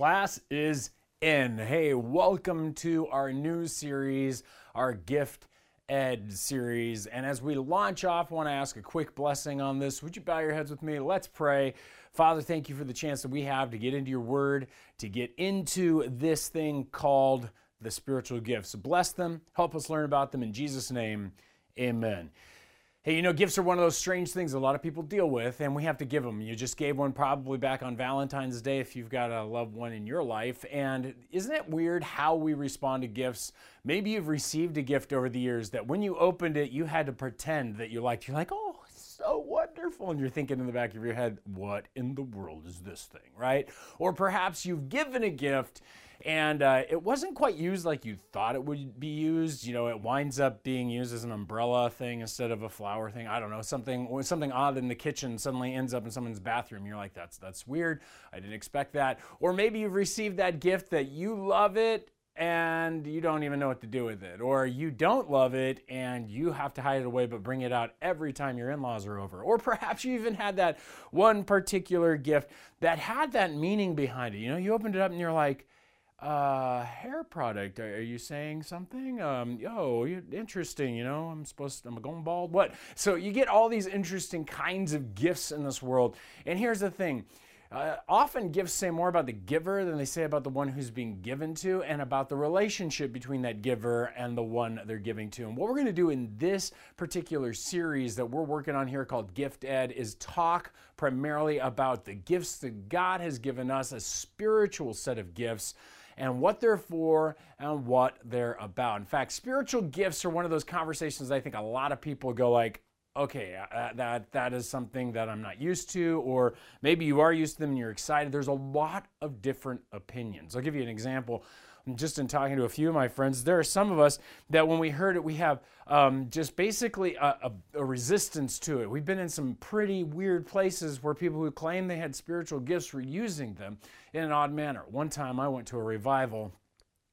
Class is in. Hey, welcome to our new series, our Gift Ed series. And as we launch off, I want to ask a quick blessing on this. Would you bow your heads with me? Let's pray. Father, thank you for the chance that we have to get into your word, to get into this thing called the spiritual gifts. Bless them, help us learn about them in Jesus' name. Amen. Hey, you know, gifts are one of those strange things a lot of people deal with, and we have to give them. You just gave one probably back on Valentine's Day if you've got a loved one in your life. And isn't it weird how we respond to gifts? Maybe you've received a gift over the years that when you opened it, you had to pretend that you liked. You're like, oh, so wonderful. And you're thinking in the back of your head, what in the world is this thing, right? Or perhaps you've given a gift and uh, it wasn't quite used like you thought it would be used. You know, it winds up being used as an umbrella thing instead of a flower thing. I don't know, something something odd in the kitchen suddenly ends up in someone's bathroom. You're like, that's that's weird. I didn't expect that. Or maybe you've received that gift that you love it and you don't even know what to do with it. Or you don't love it and you have to hide it away but bring it out every time your in laws are over. Or perhaps you even had that one particular gift that had that meaning behind it. You know, you opened it up and you're like, uh, hair product. Are, you saying something? Um, oh, interesting. You know, I'm supposed to, I'm going bald. What? So you get all these interesting kinds of gifts in this world. And here's the thing. Uh, often gifts say more about the giver than they say about the one who's being given to and about the relationship between that giver and the one they're giving to. And what we're going to do in this particular series that we're working on here called Gift Ed is talk primarily about the gifts that God has given us, a spiritual set of gifts and what they're for and what they're about. In fact, spiritual gifts are one of those conversations I think a lot of people go like, okay, uh, uh, that that is something that I'm not used to, or maybe you are used to them and you're excited. There's a lot of different opinions. I'll give you an example just in talking to a few of my friends, there are some of us that when we heard it, we have um, just basically a, a, a, resistance to it. We've been in some pretty weird places where people who claim they had spiritual gifts were using them in an odd manner. One time I went to a revival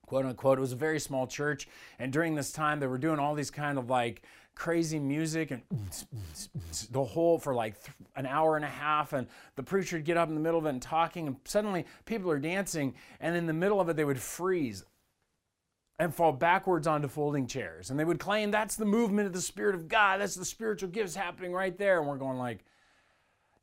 quote unquote. It was a very small church, and during this time, they were doing all these kind of like crazy music and the whole for like an hour and a half. And the preacher would get up in the middle of it and talking and suddenly people are dancing. And in the middle of it they would freeze and fall backwards onto folding chairs. And they would claim that's the movement of the spirit of god. That's the spiritual gifts happening right there. And we're going like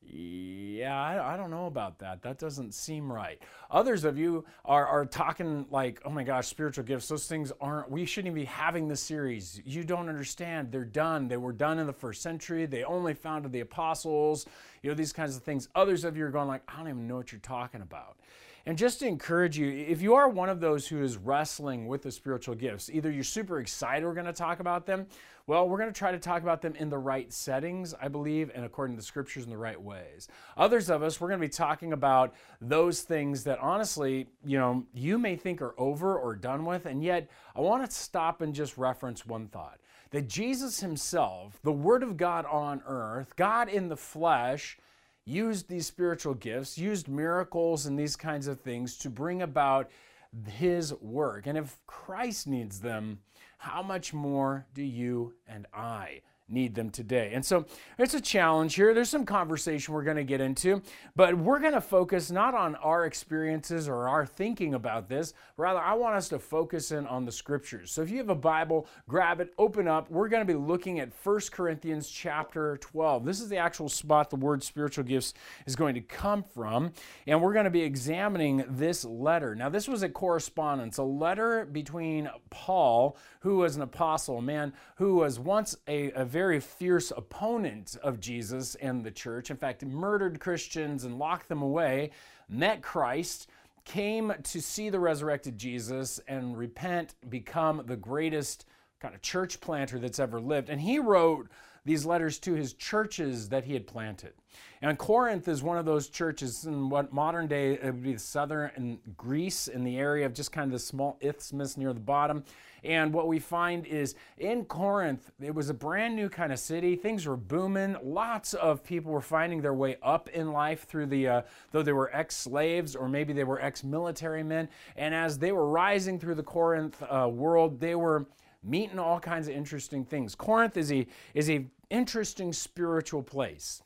yeah, I, I, don't know about that. That doesn't seem right. Others of you are, are talking like, oh my gosh, spiritual gifts, those things aren't, we shouldn't even be having this series. You don't understand. They're done. They were done in the first century. They only founded the apostles, you know, these kinds of things. Others of you are going like, I don't even know what you're talking about. And just to encourage you, if you are one of those who is wrestling with the spiritual gifts, either you're super excited we're going to talk about them, well, we're going to try to talk about them in the right settings, I believe, and according to the scriptures in the right ways. Others of us, we're going to be talking about those things that honestly, you know, you may think are over or done with, and yet I want to stop and just reference one thought that Jesus himself, the Word of God on earth, God in the flesh, used these spiritual gifts, used miracles and these kinds of things to bring about his work. And if Christ needs them, how much more do you and I need them today. And so it's a challenge here. There's some conversation we're going to get into, but we're going to focus not on our experiences or our thinking about this. Rather, I want us to focus in on the scriptures. So if you have a Bible, grab it, open up. We're going to be looking at 1 Corinthians chapter 12. This is the actual spot the word spiritual gifts is going to come from, and we're going to be examining this letter. Now, this was a correspondence, a letter between Paul, who was an apostle, a man who was once a, a very fierce opponent of Jesus and the church. In fact, murdered Christians and locked them away, met Christ, came to see the resurrected Jesus and repent, become the greatest kind of church planter that's ever lived. And he wrote these letters to his churches that he had planted. And Corinth is one of those churches in what modern day would be the southern Greece in the area of just kind of the small isthmus near the bottom. And what we find is in Corinth, it was a brand new kind of city. Things were booming. Lots of people were finding their way up in life through the, uh, though they were ex slaves or maybe they were ex military men. And as they were rising through the Corinth uh, world, they were meeting all kinds of interesting things. Corinth is a, is a interesting spiritual place.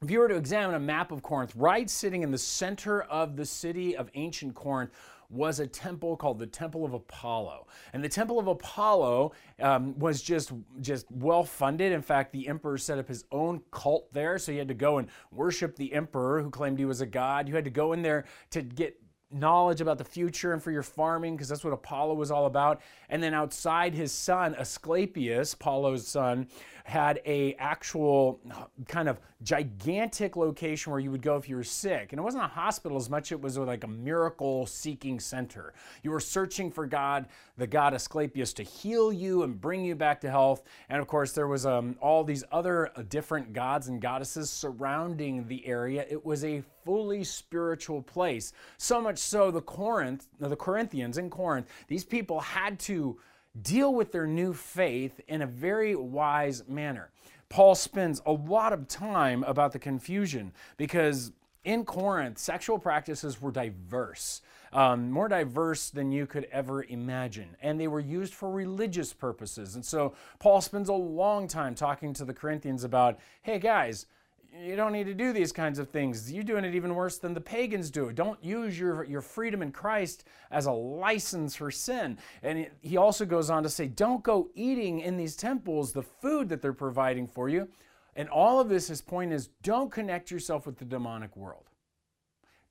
If you were to examine a map of Corinth, right sitting in the center of the city of ancient Corinth was a temple called the Temple of Apollo. And the Temple of Apollo um, was just, just well funded. In fact, the emperor set up his own cult there. So you had to go and worship the emperor who claimed he was a god. You had to go in there to get knowledge about the future and for your farming because that's what Apollo was all about. And then outside his son Asclepius, Apollo's son, had a actual kind of gigantic location where you would go if you were sick. And it wasn't a hospital as much it was like a miracle seeking center. You were searching for God, the God Asclepius to heal you and bring you back to health. And of course there was um, all these other uh, different gods and goddesses surrounding the area. It was a fully spiritual place. So much so the Corinth, the Corinthians in Corinth, these people had to deal with their new faith in a very wise manner. Paul spends a lot of time about the confusion because in Corinth, sexual practices were diverse, um, more diverse than you could ever imagine, and they were used for religious purposes. And so Paul spends a long time talking to the Corinthians about hey, guys, you don't need to do these kinds of things. You're doing it even worse than the pagans do. Don't use your, your freedom in Christ as a license for sin. And he also goes on to say, don't go eating in these temples the food that they're providing for you. And all of this, his point is, don't connect yourself with the demonic world.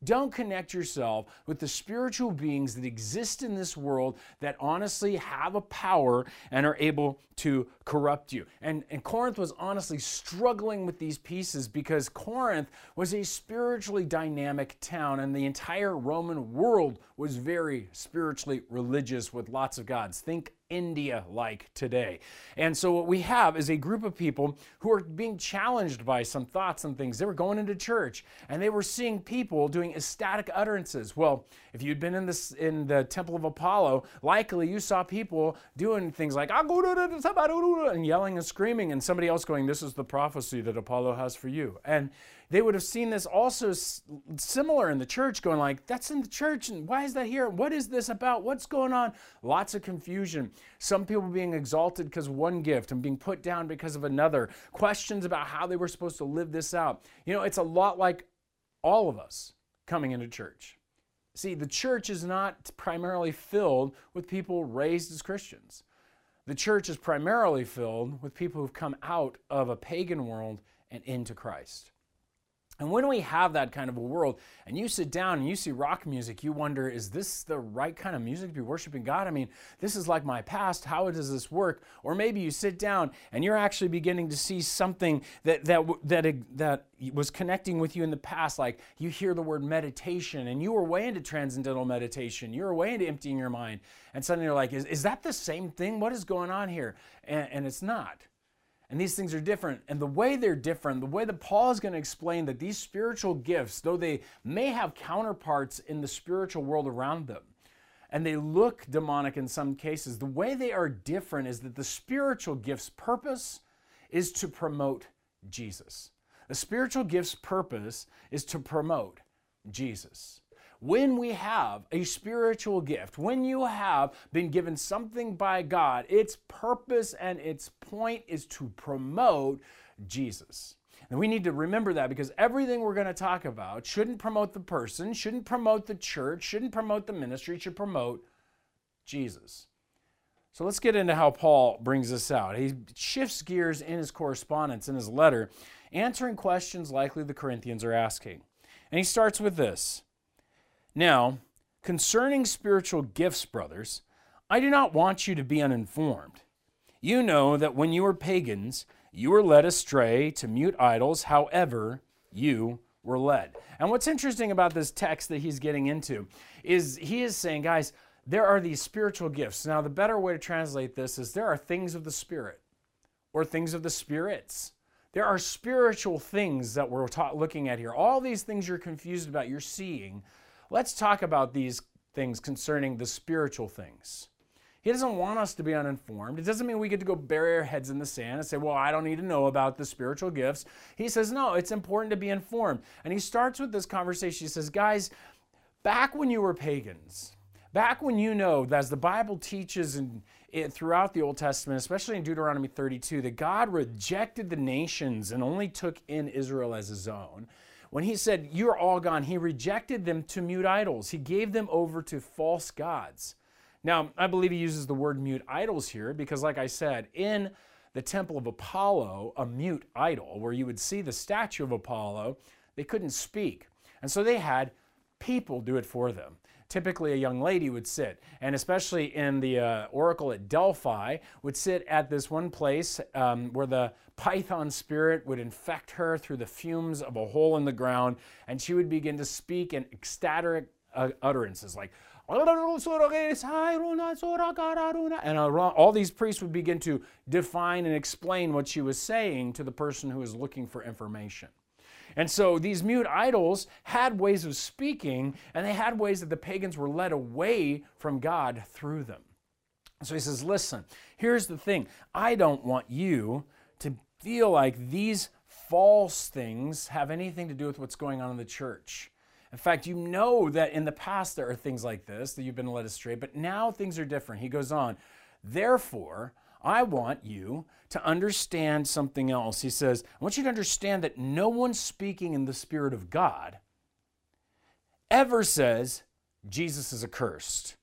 Don't connect yourself with the spiritual beings that exist in this world that honestly have a power and are able to corrupt you. And, and Corinth was honestly struggling with these pieces because Corinth was a spiritually dynamic town, and the entire Roman world was very spiritually religious with lots of gods. Think India like today. And so what we have is a group of people who are being challenged by some thoughts and things. They were going into church and they were seeing people doing ecstatic utterances. Well, if you'd been in this in the Temple of Apollo, likely you saw people doing things like and yelling and screaming, and somebody else going, "This is the prophecy that Apollo has for you." And they would have seen this also similar in the church, going like, "That's in the church, and why is that here? What is this about? What's going on?" Lots of confusion. Some people being exalted because one gift and being put down because of another. Questions about how they were supposed to live this out. You know, it's a lot like all of us coming into church. See, the church is not primarily filled with people raised as Christians. The church is primarily filled with people who've come out of a pagan world and into Christ. And when we have that kind of a world, and you sit down and you see rock music, you wonder, is this the right kind of music to be worshiping God? I mean, this is like my past. How does this work? Or maybe you sit down and you're actually beginning to see something that that that that was connecting with you in the past. Like you hear the word meditation, and you were way into transcendental meditation. You were way into emptying your mind, and suddenly you're like, is, is that the same thing? What is going on here? and, and it's not. And these things are different. And the way they're different, the way that Paul is going to explain that these spiritual gifts, though they may have counterparts in the spiritual world around them, and they look demonic in some cases, the way they are different is that the spiritual gift's purpose is to promote Jesus. The spiritual gift's purpose is to promote Jesus when we have a spiritual gift, when you have been given something by God, its purpose and its point is to promote Jesus. And we need to remember that because everything we're going to talk about shouldn't promote the person, shouldn't promote the church, shouldn't promote the ministry, should promote Jesus. So let's get into how Paul brings this out. He shifts gears in his correspondence, in his letter, answering questions likely the Corinthians are asking. And he starts with this now, concerning spiritual gifts, brothers, I do not want you to be uninformed. You know that when you were pagans, you were led astray to mute idols, however, you were led. And what's interesting about this text that he's getting into is he is saying, guys, there are these spiritual gifts. Now, the better way to translate this is there are things of the Spirit or things of the spirits. There are spiritual things that we're ta- looking at here. All these things you're confused about, you're seeing Let's talk about these things concerning the spiritual things. He doesn't want us to be uninformed. It doesn't mean we get to go bury our heads in the sand and say, well, I don't need to know about the spiritual gifts. He says, no, it's important to be informed. And he starts with this conversation. He says, guys, back when you were pagans, back when you know, as the Bible teaches it, throughout the Old Testament, especially in Deuteronomy 32, that God rejected the nations and only took in Israel as his own. When he said, You're all gone, he rejected them to mute idols. He gave them over to false gods. Now, I believe he uses the word mute idols here because, like I said, in the temple of Apollo, a mute idol, where you would see the statue of Apollo, they couldn't speak. And so they had people do it for them typically a young lady would sit, and especially in the uh, oracle at Delphi, would sit at this one place um, where the python spirit would infect her through the fumes of a hole in the ground, and she would begin to speak in ecstatic uh, utterances like, and all these priests would begin to define and explain what she was saying to the person who was looking for information. And so these mute idols had ways of speaking, and they had ways that the pagans were led away from God through them. So he says, Listen, here's the thing I don't want you to feel like these false things have anything to do with what's going on in the church. In fact, you know that in the past there are things like this, that you've been led astray, but now things are different. He goes on, Therefore, I want you to understand something else. He says, I want you to understand that no one speaking in the Spirit of God ever says Jesus is accursed.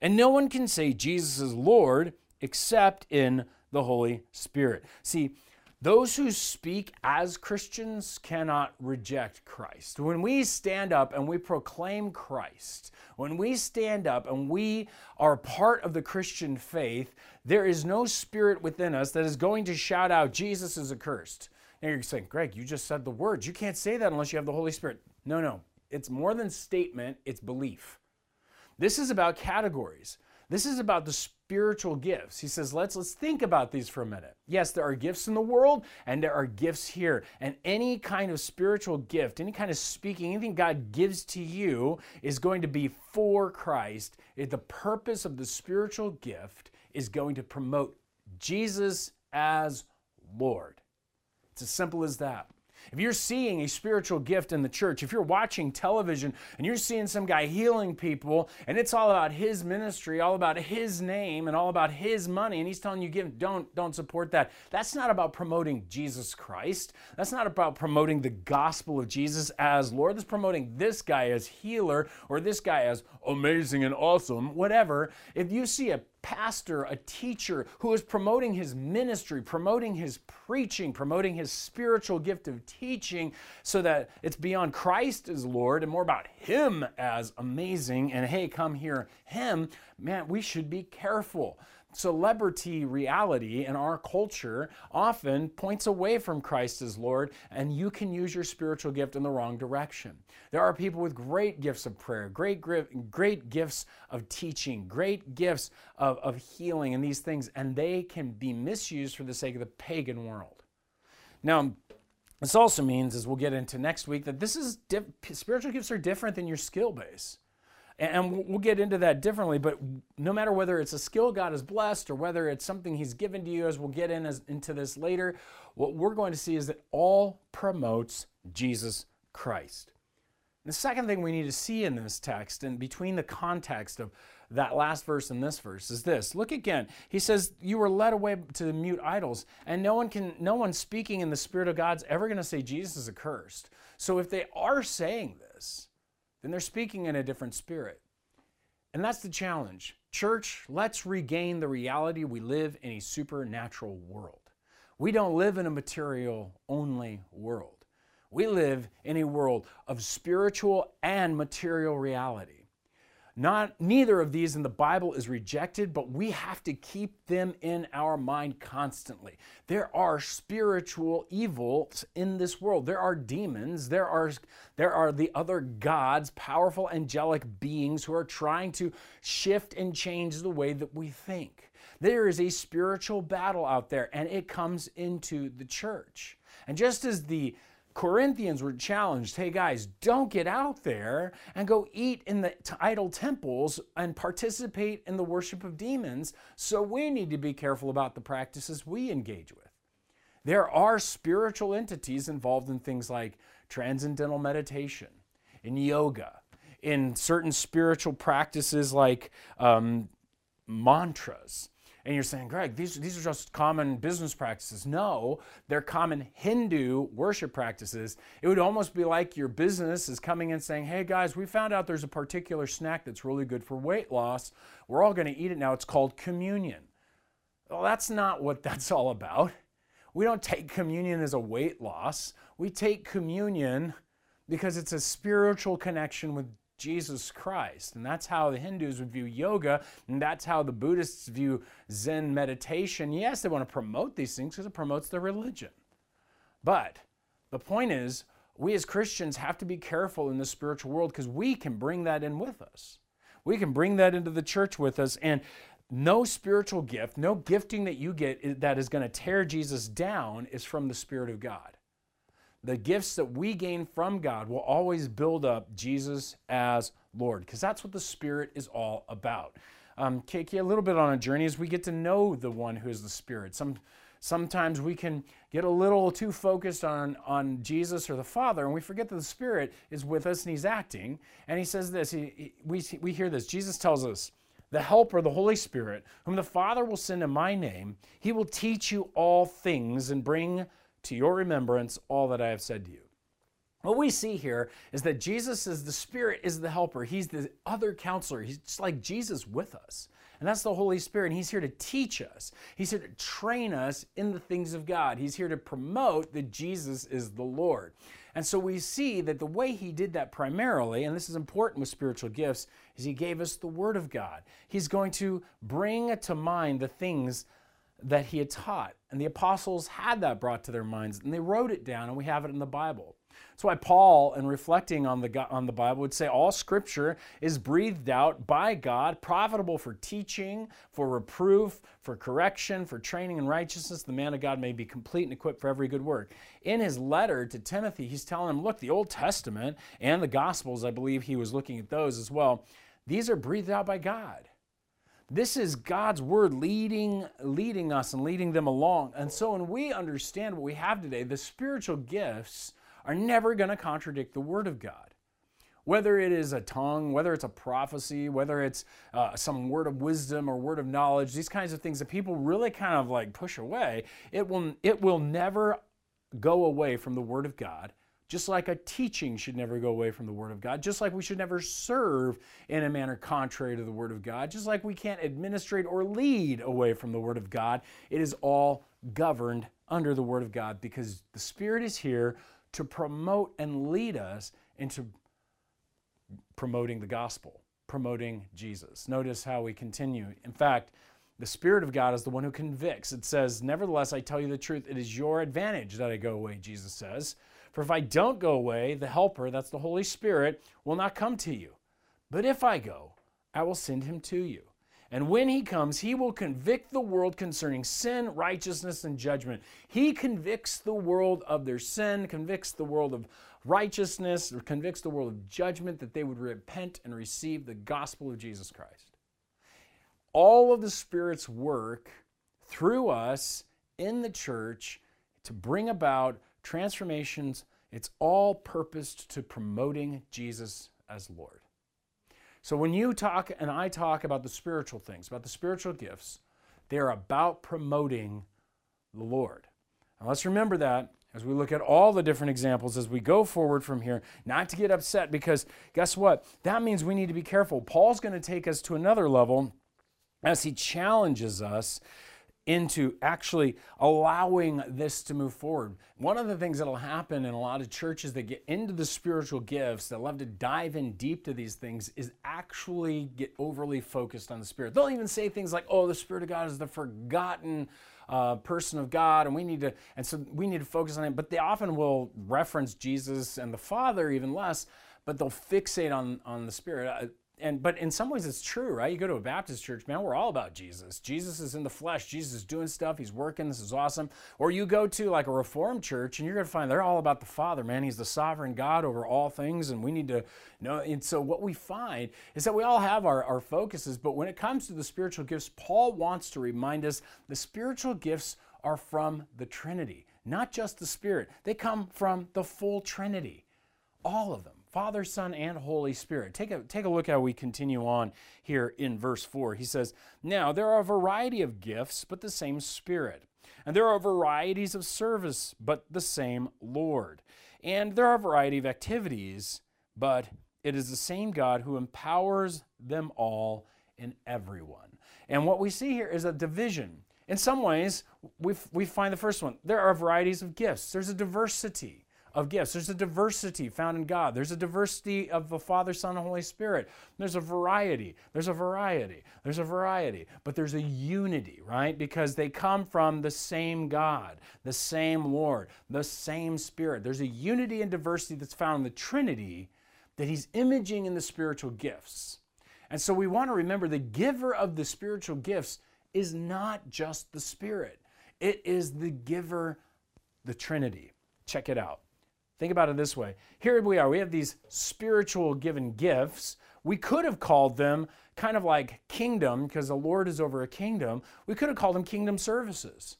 And no one can say Jesus is Lord except in the Holy Spirit. See, those who speak as Christians cannot reject Christ. When we stand up and we proclaim Christ, when we stand up and we are part of the Christian faith, there is no spirit within us that is going to shout out, Jesus is accursed. Now you're saying, Greg, you just said the words. You can't say that unless you have the Holy Spirit. No, no. It's more than statement, it's belief. This is about categories. This is about the spiritual gifts. He says, let's let's think about these for a minute. Yes, there are gifts in the world and there are gifts here. And any kind of spiritual gift, any kind of speaking, anything God gives to you is going to be for Christ. The purpose of the spiritual gift is going to promote Jesus as Lord. It's as simple as that. If you're seeing a spiritual gift in the church, if you're watching television and you're seeing some guy healing people and it's all about his ministry, all about his name and all about his money and he's telling you give don't don't support that. That's not about promoting Jesus Christ. That's not about promoting the gospel of Jesus as Lord. That's promoting this guy as healer or this guy as amazing and awesome, whatever. If you see a pastor, a teacher who is promoting his ministry, promoting his preaching, promoting his spiritual gift of teaching so that it's beyond Christ as Lord and more about him as amazing. And hey, come hear him, man, we should be careful celebrity reality in our culture often points away from Christ as Lord, and you can use your spiritual gift in the wrong direction. There are people with great gifts of prayer, great, great gifts of teaching, great gifts of, of healing, and these things, and they can be misused for the sake of the pagan world. Now, this also means, as we'll get into next week, that this is spiritual gifts are different than your skill base. And we'll get into that differently, but no matter whether it's a skill God has blessed or whether it's something He's given to you, as we'll get in as, into this later, what we're going to see is that all promotes Jesus Christ. The second thing we need to see in this text and between the context of that last verse and this verse is this. Look again. He says, You were led away to the mute idols, and no one can no one speaking in the Spirit of God's ever going to say Jesus is accursed. So if they are saying this, then they're speaking in a different spirit. And that's the challenge. Church, let's regain the reality we live in a supernatural world. We don't live in a material only world. We live in a world of spiritual and material reality. Not neither of these in the Bible is rejected, but we have to keep them in our mind constantly. There are spiritual evils in this world. There are demons, there are there are the other gods, powerful angelic beings who are trying to shift and change the way that we think. There is a spiritual battle out there and it comes into the church. And just as the Corinthians were challenged hey guys, don't get out there and go eat in the idol temples and participate in the worship of demons. So we need to be careful about the practices we engage with. There are spiritual entities involved in things like transcendental meditation, in yoga, in certain spiritual practices like um, mantras And you're saying, Greg, these, these are just common business practices. No, they're common Hindu worship practices. It would almost be like your business is coming in saying, hey guys, we found out there's a particular snack that's really good for weight loss. We're all going to eat it now. It's called communion. Well, that's not what that's all about. We don't take communion as a weight loss. We take communion because it's a spiritual connection with Jesus Christ. And that's how the Hindus would view yoga, and that's how the Buddhists view Zen meditation. Yes, they want to promote these things because it promotes their religion. But the point is, we as Christians have to be careful in the spiritual world because we can bring that in with us. We can bring that into the church with us. And no spiritual gift, no gifting that you get that is going to tear Jesus down is from the Spirit of God the gifts that we gain from God will always build up Jesus as Lord, because that's what the Spirit is all about. Um, Kiki, a little bit on a journey as we get to know the one who is the Spirit. Some, sometimes we can get a little too focused on, on Jesus or the Father, and we forget that the Spirit is with us and He's acting. And He says this, he, he, we, we hear this. Jesus tells us, the Helper, the Holy Spirit, whom the Father will send in my name, He will teach you all things and bring to your remembrance all that I have said to you. What we see here is that Jesus is the Spirit, is the helper. He's the other counselor. He's just like Jesus with us. And that's the Holy Spirit. And He's here to teach us, He's here to train us in the things of God. He's here to promote that Jesus is the Lord. And so we see that the way He did that primarily, and this is important with spiritual gifts, is He gave us the Word of God. He's going to bring to mind the things that he had taught. And the apostles had that brought to their minds and they wrote it down, and we have it in the Bible. That's why Paul, in reflecting on the, on the Bible, would say all scripture is breathed out by God, profitable for teaching, for reproof, for correction, for training in righteousness. The man of God may be complete and equipped for every good work. In his letter to Timothy, he's telling him, look, the Old Testament and the Gospels, I believe he was looking at those as well, these are breathed out by God. This is God's word leading, leading us and leading them along. And so when we understand what we have today, the spiritual gifts are never going to contradict the word of God. Whether it is a tongue, whether it's a prophecy, whether it's uh, some word of wisdom or word of knowledge, these kinds of things that people really kind of like push away, it will, it will never go away from the word of God just like a teaching should never go away from the Word of God, just like we should never serve in a manner contrary to the Word of God, just like we can't administrate or lead away from the Word of God, it is all governed under the Word of God because the Spirit is here to promote and lead us into promoting the gospel, promoting Jesus. Notice how we continue. In fact, the Spirit of God is the one who convicts. It says, Nevertheless, I tell you the truth, it is your advantage that I go away, Jesus says. For if I don't go away, the Helper, that's the Holy Spirit, will not come to you. But if I go, I will send him to you. And when he comes, he will convict the world concerning sin, righteousness, and judgment. He convicts the world of their sin, convicts the world of righteousness, or convicts the world of judgment that they would repent and receive the gospel of Jesus Christ. All of the Spirit's work through us in the church to bring about transformations, it's all purposed to promoting Jesus as Lord. So when you talk and I talk about the spiritual things, about the spiritual gifts, they're about promoting the Lord. Now let's remember that as we look at all the different examples as we go forward from here, not to get upset because guess what? That means we need to be careful. Paul's going to take us to another level as he challenges us into actually allowing this to move forward. One of the things that'll happen in a lot of churches that get into the spiritual gifts, that love to dive in deep to these things, is actually get overly focused on the Spirit. They'll even say things like, oh, the Spirit of God is the forgotten uh, person of God, and we need to, and so we need to focus on it. But they often will reference Jesus and the Father even less, but they'll fixate on on the Spirit. And but in some ways it's true, right? You go to a Baptist church, man, we're all about Jesus. Jesus is in the flesh. Jesus is doing stuff. He's working. This is awesome. Or you go to like a Reformed church, and you're going to find they're all about the Father, man. He's the sovereign God over all things, and we need to know. And so what we find is that we all have our, our focuses, but when it comes to the spiritual gifts, Paul wants to remind us the spiritual gifts are from the Trinity, not just the Spirit. They come from the full Trinity, all of them Father, Son, and Holy Spirit. Take a, take a look how we continue on here in verse 4. He says, Now there are a variety of gifts, but the same Spirit. And there are varieties of service, but the same Lord. And there are a variety of activities, but it is the same God who empowers them all in everyone. And what we see here is a division. In some ways, we, we find the first one there are varieties of gifts, there's a diversity of gifts. There's a diversity found in God. There's a diversity of the Father, Son, and Holy Spirit. There's a variety. There's a variety. There's a variety. But there's a unity, right? Because they come from the same God, the same Lord, the same Spirit. There's a unity and diversity that's found in the Trinity that He's imaging in the spiritual gifts. And so we want to remember the giver of the spiritual gifts is not just the Spirit, it is the giver, the Trinity. Check it out. Think about it this way. Here we are. We have these spiritual given gifts. We could have called them kind of like kingdom, because the Lord is over a kingdom. We could have called them kingdom services.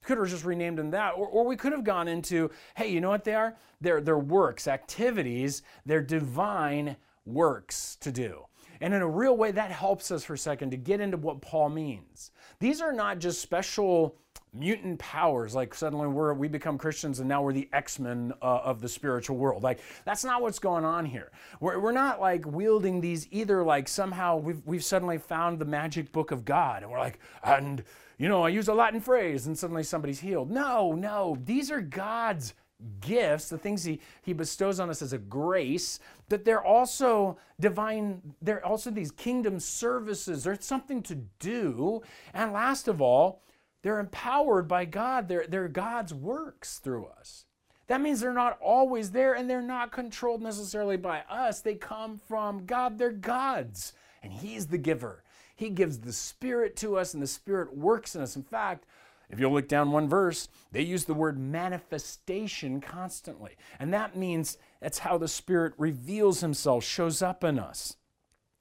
We could have just renamed them that. Or, or we could have gone into, hey, you know what they are? They're, they're works, activities, they're divine works to do. And in a real way, that helps us for a second to get into what Paul means. These are not just special mutant powers like suddenly we're we become christians and now we're the x-men uh, of the spiritual world. Like that's not what's going on here. We're, we're not like wielding these either like somehow we've, we've suddenly found the magic book of god and we're like and you know i use a latin phrase and suddenly somebody's healed. No no. These are god's gifts the things he, he bestows on us as a grace that they're also divine they're also these kingdom services. There's something to do. And last of all they're empowered by God. They're, they're God's works through us. That means they're not always there and they're not controlled necessarily by us. They come from God. They're God's. And He's the giver. He gives the Spirit to us and the Spirit works in us. In fact, if you'll look down one verse, they use the word manifestation constantly. And that means that's how the Spirit reveals Himself, shows up in us.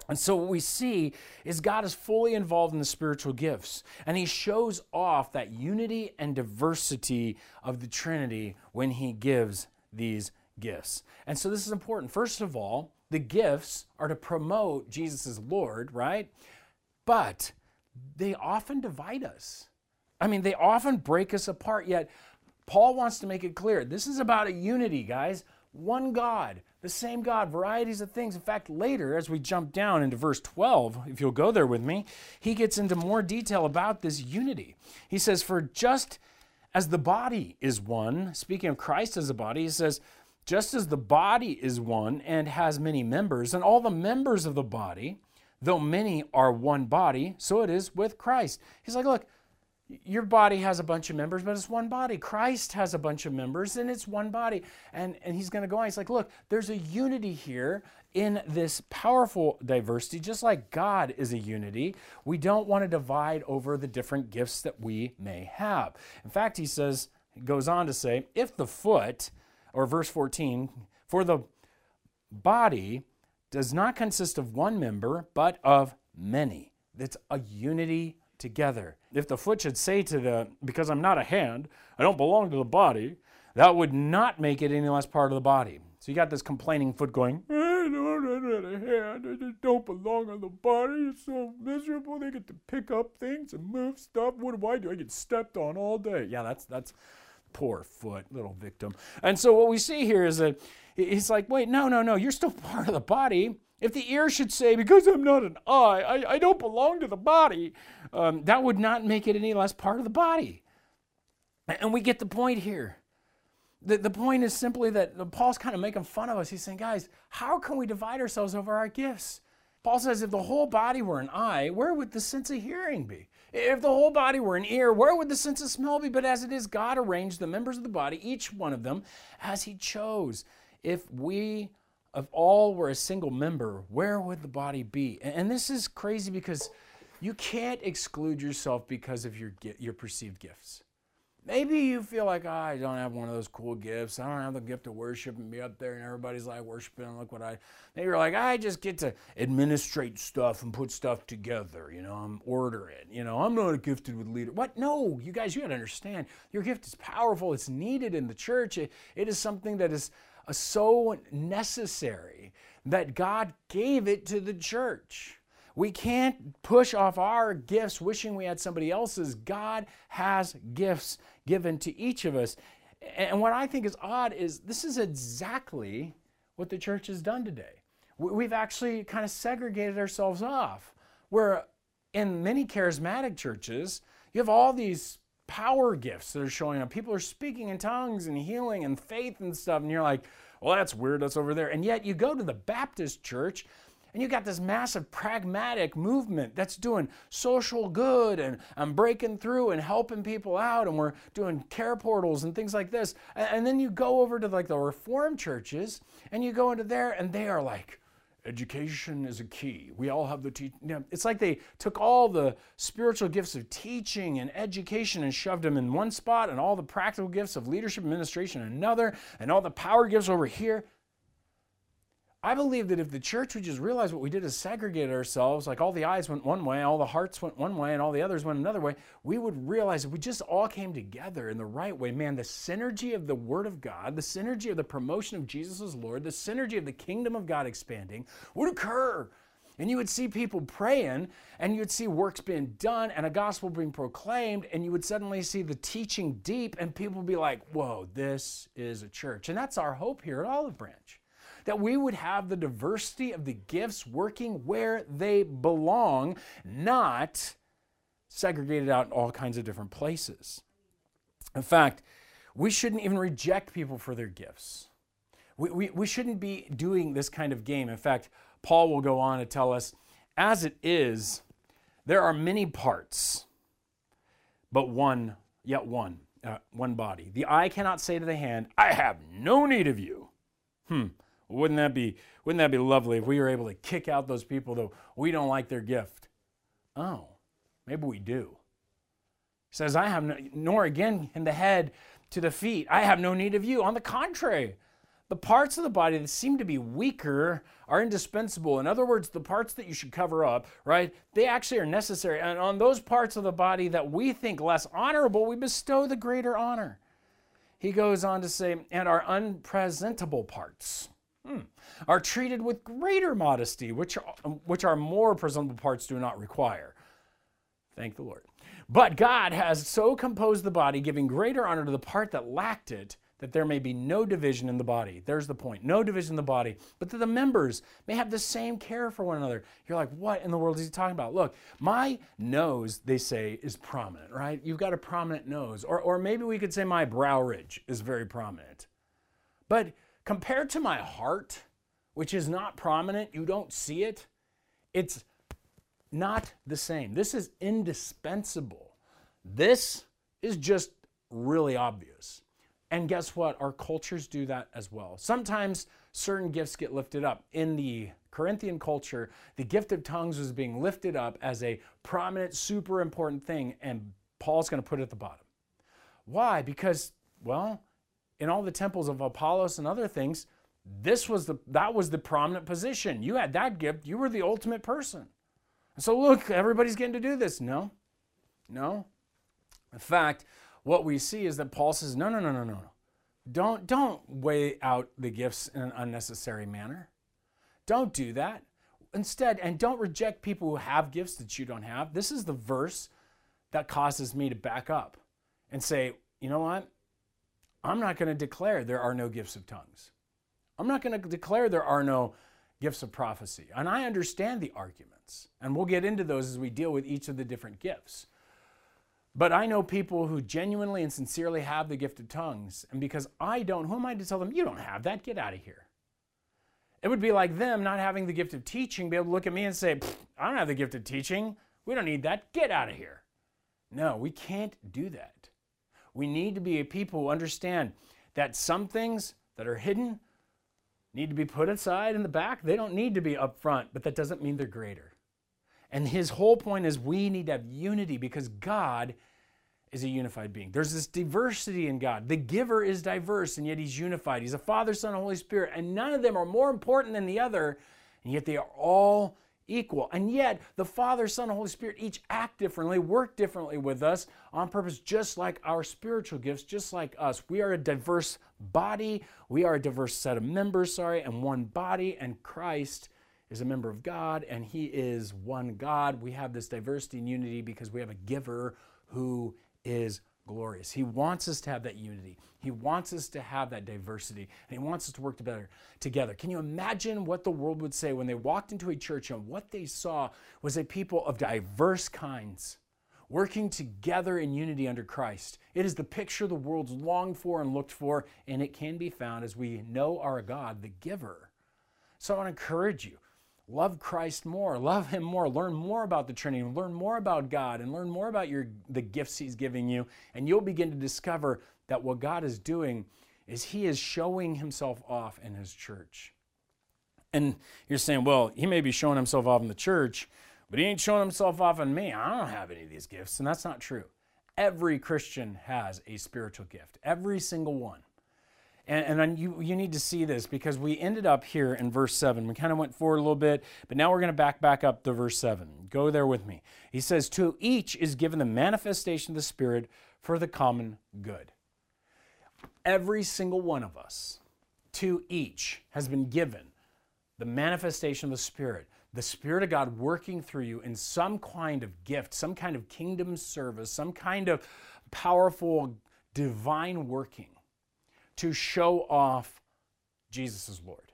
And so, what we see is God is fully involved in the spiritual gifts, and He shows off that unity and diversity of the Trinity when He gives these gifts. And so, this is important. First of all, the gifts are to promote Jesus as Lord, right? But they often divide us. I mean, they often break us apart, yet, Paul wants to make it clear this is about a unity, guys. One God, the same God, varieties of things. In fact, later, as we jump down into verse 12, if you'll go there with me, he gets into more detail about this unity. He says, For just as the body is one, speaking of Christ as a body, he says, just as the body is one and has many members, and all the members of the body, though many are one body, so it is with Christ. He's like, look, your body has a bunch of members, but it's one body. Christ has a bunch of members, and it's one body. And, and he's going to go on. He's like, look, there's a unity here in this powerful diversity, just like God is a unity. We don't want to divide over the different gifts that we may have. In fact, he says, he goes on to say, if the foot, or verse 14, for the body does not consist of one member, but of many. That's a unity together. If the foot should say to the, because I'm not a hand, I don't belong to the body, that would not make it any less part of the body. So you got this complaining foot going, I don't, a hand, I just don't belong on the body. It's so miserable. They get to pick up things and move stuff. What do I do? I get stepped on all day. Yeah, that's that's poor foot, little victim. And so what we see here is that he's like, wait, no, no, no, you're still part of the body. If the ear should say, because I'm not an eye, I, I don't belong to the body, um, that would not make it any less part of the body. And we get the point here. The, the point is simply that Paul's kind of making fun of us. He's saying, guys, how can we divide ourselves over our gifts? Paul says, if the whole body were an eye, where would the sense of hearing be? If the whole body were an ear, where would the sense of smell be? But as it is, God arranged the members of the body, each one of them, as He chose. If we if all were a single member, where would the body be? And this is crazy because you can't exclude yourself because of your your perceived gifts. Maybe you feel like, oh, I don't have one of those cool gifts. I don't have the gift of worship and be up there and everybody's like worshiping. Look what I. Maybe you're like, I just get to administrate stuff and put stuff together. You know, I'm order it. You know, I'm not gifted with leader. What? No, you guys, you got to understand. Your gift is powerful. It's needed in the church. It, it is something that is Uh, so necessary that God gave it to the church. We can't push off our gifts wishing we had somebody else's. God has gifts given to each of us. And what I think is odd is this is exactly what the church has done today. We've actually kind of segregated ourselves off. Where in many charismatic churches, you have all these power gifts that are showing up. People are speaking in tongues and healing and faith and stuff. And you're like, well, that's weird. That's over there. And yet you go to the Baptist church and you got this massive pragmatic movement that's doing social good and I'm breaking through and helping people out and we're doing care portals and things like this. And then you go over to like the Reformed churches and you go into there and they are like, education is a key. We all have the teach. You know, it's like they took all the spiritual gifts of teaching and education and shoved them in one spot, and all the practical gifts of leadership administration in another, and all the power gifts over here. I believe that if the church would just realize what we did is segregate ourselves, like all the eyes went one way, all the hearts went one way, and all the others went another way, we would realize if we just all came together in the right way, man, the synergy of the Word of God, the synergy of the promotion of Jesus as Lord, the synergy of the kingdom of God expanding would occur. And you would see people praying, and you would see works being done, and a gospel being proclaimed, and you would suddenly see the teaching deep, and people would be like, whoa, this is a church. And that's our hope here at Olive Branch that we would have the diversity of the gifts working where they belong, not segregated out in all kinds of different places. In fact, we shouldn't even reject people for their gifts. We, we, we shouldn't be doing this kind of game. In fact, Paul will go on to tell us as it is, there are many parts, but one, yet one, uh, one body. The eye cannot say to the hand, I have no need of you. Hmm. Wouldn't that be wouldn't that be lovely if we were able to kick out those people that we don't like their gift? Oh, maybe we do. He says, I have no, nor again in the head to the feet. I have no need of you. On the contrary, the parts of the body that seem to be weaker are indispensable. In other words, the parts that you should cover up, right? They actually are necessary. And on those parts of the body that we think less honorable, we bestow the greater honor. He goes on to say, and our unpresentable parts hmm, are treated with greater modesty, which, which our more presentable parts do not require. Thank the Lord. But God has so composed the body, giving greater honor to the part that lacked it, that there may be no division in the body. There's the point. No division in the body, but that the members may have the same care for one another. You're like, what in the world is he talking about? Look, my nose, they say, is prominent, right? You've got a prominent nose. Or, or maybe we could say my brow ridge is very prominent. But Compared to my heart, which is not prominent, you don't see it, it's not the same. This is indispensable. This is just really obvious. And guess what? Our cultures do that as well. Sometimes certain gifts get lifted up. In the Corinthian culture, the gift of tongues was being lifted up as a prominent, super important thing, and Paul's going to put it at the bottom. Why? Because, well, in all the temples of Apollos and other things, this was the that was the prominent position. You had that gift, you were the ultimate person. So look, everybody's getting to do this. No. No. In fact, what we see is that Paul says, no, no, no, no, no, no. Don't don't weigh out the gifts in an unnecessary manner. Don't do that. Instead, and don't reject people who have gifts that you don't have. This is the verse that causes me to back up and say, you know what? I'm not going to declare there are no gifts of tongues. I'm not going to declare there are no gifts of prophecy. And I understand the arguments, and we'll get into those as we deal with each of the different gifts. But I know people who genuinely and sincerely have the gift of tongues, and because I don't, who am I to tell them, you don't have that, get out of here? It would be like them not having the gift of teaching, be able to look at me and say, I don't have the gift of teaching. We don't need that. Get out of here. No, we can't do that. We need to be a people who understand that some things that are hidden need to be put aside in the back. They don't need to be up front, but that doesn't mean they're greater. And his whole point is we need to have unity because God is a unified being. There's this diversity in God. The giver is diverse and yet he's unified. He's a Father, Son, and Holy Spirit, and none of them are more important than the other, and yet they are all equal. And yet, the Father, Son, and Holy Spirit each act differently, work differently with us on purpose, just like our spiritual gifts, just like us. We are a diverse body, we are a diverse set of members, sorry, and one body, and Christ is a member of God, and He is one God. We have this diversity and unity because we have a giver who is glorious. He wants us to have that unity. He wants us to have that diversity, and He wants us to work together. Together, can you imagine what the world would say when they walked into a church and what they saw was a people of diverse kinds working together in unity under Christ? It is the picture the world's longed for and looked for, and it can be found as we know our God, the giver. So I want to encourage you love Christ more, love him more, learn more about the Trinity, learn more about God and learn more about your the gifts he's giving you and you'll begin to discover that what God is doing is he is showing himself off in his church. And you're saying, well, he may be showing himself off in the church, but he ain't showing himself off in me. I don't have any of these gifts, and that's not true. Every Christian has a spiritual gift, every single one. And, and you, you need to see this because we ended up here in verse 7. We kind of went forward a little bit, but now we're going to back back up to verse 7. Go there with me. He says, To each is given the manifestation of the Spirit for the common good. Every single one of us, to each, has been given the manifestation of the Spirit, the Spirit of God working through you in some kind of gift, some kind of kingdom service, some kind of powerful divine working to show off Jesus is Lord.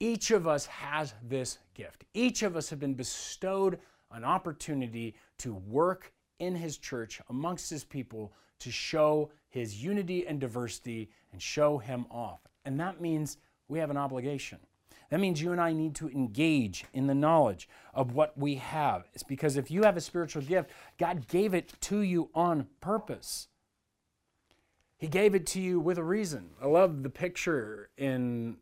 Each of us has this gift. Each of us have been bestowed an opportunity to work in his church amongst his people to show his unity and diversity and show him off. And that means we have an obligation. That means you and I need to engage in the knowledge of what we have. It's because if you have a spiritual gift, God gave it to you on purpose. He gave it to you with a reason. I love the picture in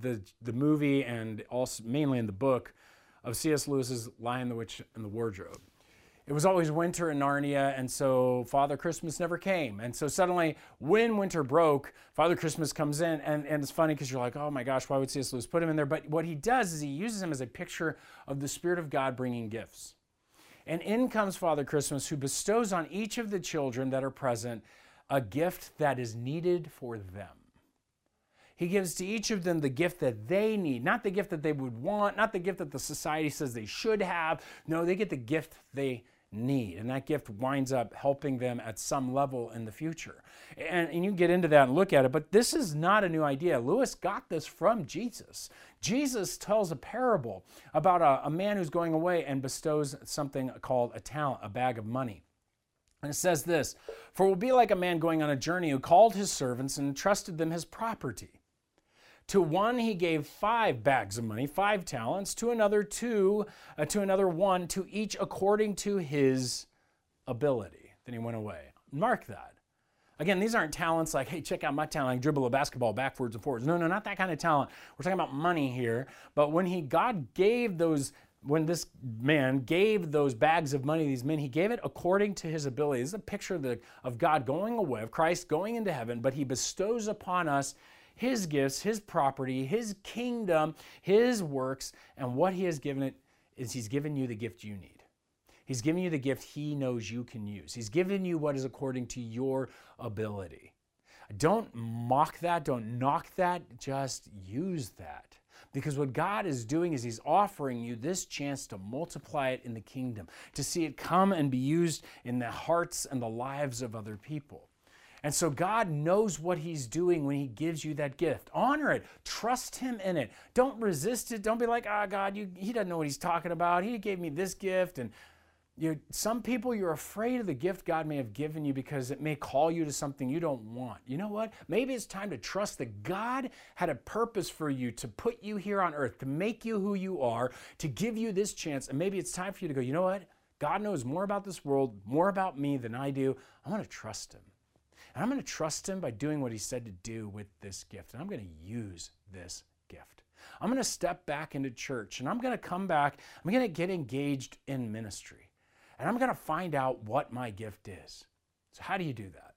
the the movie and also mainly in the book of C.S. Lewis's Lion, the Witch, and the Wardrobe. It was always winter in Narnia, and so Father Christmas never came. And so suddenly, when winter broke, Father Christmas comes in, and, and it's funny because you're like, oh my gosh, why would C.S. Lewis put him in there? But what he does is he uses him as a picture of the Spirit of God bringing gifts. And in comes Father Christmas, who bestows on each of the children that are present a gift that is needed for them. He gives to each of them the gift that they need, not the gift that they would want, not the gift that the society says they should have. No, they get the gift they need. And that gift winds up helping them at some level in the future. And, and you get into that and look at it, but this is not a new idea. Lewis got this from Jesus. Jesus tells a parable about a, a man who's going away and bestows something called a talent, a bag of money. And it says this For it will be like a man going on a journey who called his servants and entrusted them his property. To one he gave five bags of money, five talents, to another two, uh, to another one, to each according to his ability. Then he went away. Mark that. Again, these aren't talents like, hey, check out my talent, I can dribble a basketball backwards and forwards. No, no, not that kind of talent. We're talking about money here. But when he God gave those when this man gave those bags of money to these men, he gave it according to his ability. This is a picture of, the, of God going away, of Christ going into heaven, but he bestows upon us his gifts, his property, his kingdom, his works, and what he has given it is he's given you the gift you need. He's given you the gift he knows you can use. He's given you what is according to your ability. Don't mock that, don't knock that, just use that. Because what God is doing is He's offering you this chance to multiply it in the kingdom, to see it come and be used in the hearts and the lives of other people. And so God knows what He's doing when He gives you that gift. Honor it. Trust Him in it. Don't resist it. Don't be like, ah, oh, God, you, He doesn't know what He's talking about. He gave me this gift. And you some people you're afraid of the gift God may have given you because it may call you to something you don't want. You know what? Maybe it's time to trust that God had a purpose for you to put you here on earth, to make you who you are, to give you this chance. And maybe it's time for you to go, you know what? God knows more about this world, more about me than I do. I'm going to trust Him. And I'm going to trust Him by doing what He said to do with this gift. And I'm going to use this gift. I'm going to step back into church and I'm going to come back. I'm going to get engaged in ministry and I'm going to find out what my gift is. So, how do you do that?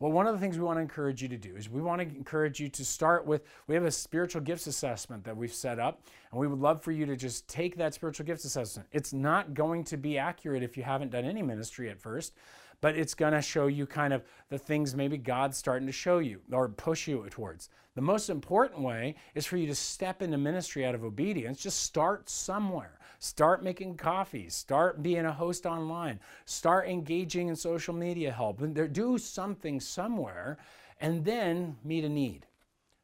Well, one of the things we want to encourage you to do is we want to encourage you to start with we have a spiritual gifts assessment that we've set up, and we would love for you to just take that spiritual gifts assessment. It's not going to be accurate if you haven't done any ministry at first, but it's going to show you kind of the things maybe God's starting to show you or push you towards. The most important way is for you to step into ministry out of obedience. Just start somewhere. Start making coffee. Start being a host online. Start engaging in social media help. And Do something somewhere and then meet a need.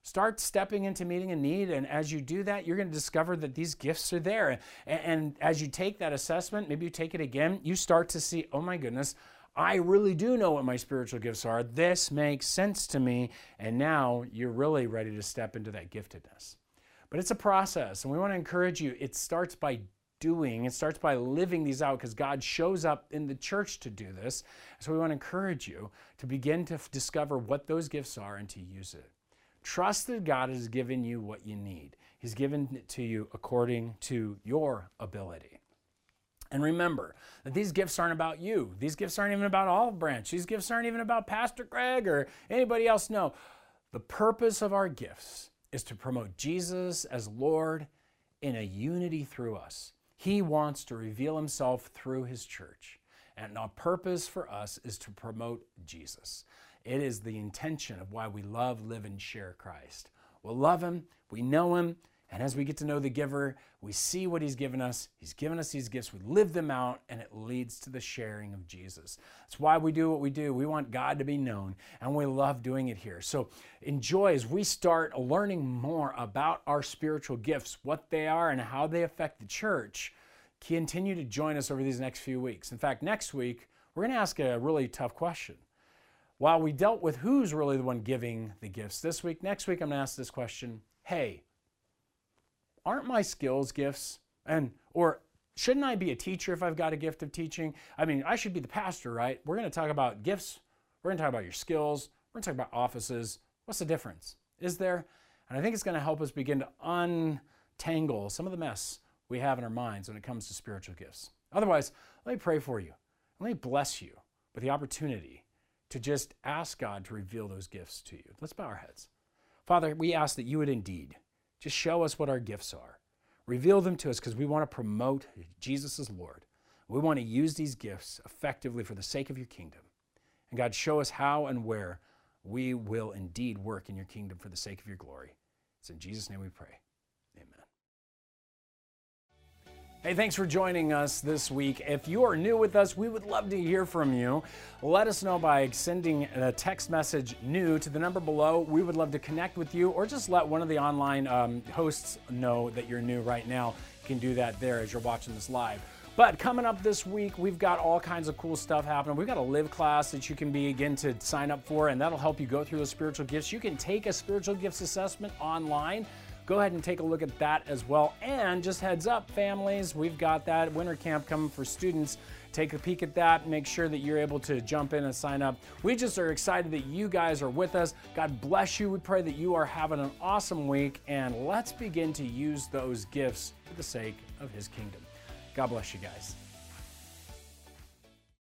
Start stepping into meeting a need, and as you do that, you're going to discover that these gifts are there. And, and, as you take that assessment, maybe you take it again, you start to see, oh my goodness, I really do know what my spiritual gifts are. This makes sense to me. And now you're really ready to step into that giftedness. But it's a process, and we want to encourage you. It starts by doing, it starts by living these out because God shows up in the church to do this. So we want to encourage you to begin to f- discover what those gifts are and to use it. Trust that God has given you what you need, He's given it to you according to your ability. And remember that these gifts aren't about you. These gifts aren't even about Olive Branch. These gifts aren't even about Pastor Greg or anybody else. No. The purpose of our gifts is to promote Jesus as Lord in a unity through us. He wants to reveal himself through his church. And our purpose for us is to promote Jesus. It is the intention of why we love, live, and share Christ. We'll love him, we know him, and as we get to know the giver, we see what he's given us. He's given us these gifts. We live them out, and it leads to the sharing of Jesus. That's why we do what we do. We want God to be known, and we love doing it here. So enjoy as we start learning more about our spiritual gifts, what they are, and how they affect the church. Continue to join us over these next few weeks. In fact, next week, we're going to ask a really tough question. While we dealt with who's really the one giving the gifts this week, next week I'm going to ask this question Hey, aren't my skills gifts? And or shouldn't I be a teacher if I've got a gift of teaching? I mean, I should be the pastor, right? We're going to talk about gifts. We're going to talk about your skills. We're going to talk about offices. What's the difference? Is there? And I think it's going to help us begin to untangle some of the mess we have in our minds when it comes to spiritual gifts. Otherwise, let me pray for you. Let me bless you with the opportunity to just ask God to reveal those gifts to you. Let's bow our heads. Father, we ask that you would indeed just show us what our gifts are. Reveal them to us because we want to promote Jesus as Lord. We want to use these gifts effectively for the sake of your kingdom. And God, show us how and where we will indeed work in your kingdom for the sake of your glory. It's in Jesus' name we pray. Hey, thanks for joining us this week. If you are new with us, we would love to hear from you. Let us know by sending a text message new to the number below. We would love to connect with you or just let one of the online um, hosts know that you're new right now. You can do that there as you're watching this live. But coming up this week, we've got all kinds of cool stuff happening. We've got a live class that you can begin to sign up for, and that'll help you go through those spiritual gifts. You can take a spiritual gifts assessment online go ahead and take a look at that as well. And just heads up, families, we've got that winter camp coming for students. Take a peek at that. Make sure that you're able to jump in and sign up. We just are excited that you guys are with us. God bless you. We pray that you are having an awesome week, and let's begin to use those gifts for the sake of His kingdom. God bless you guys.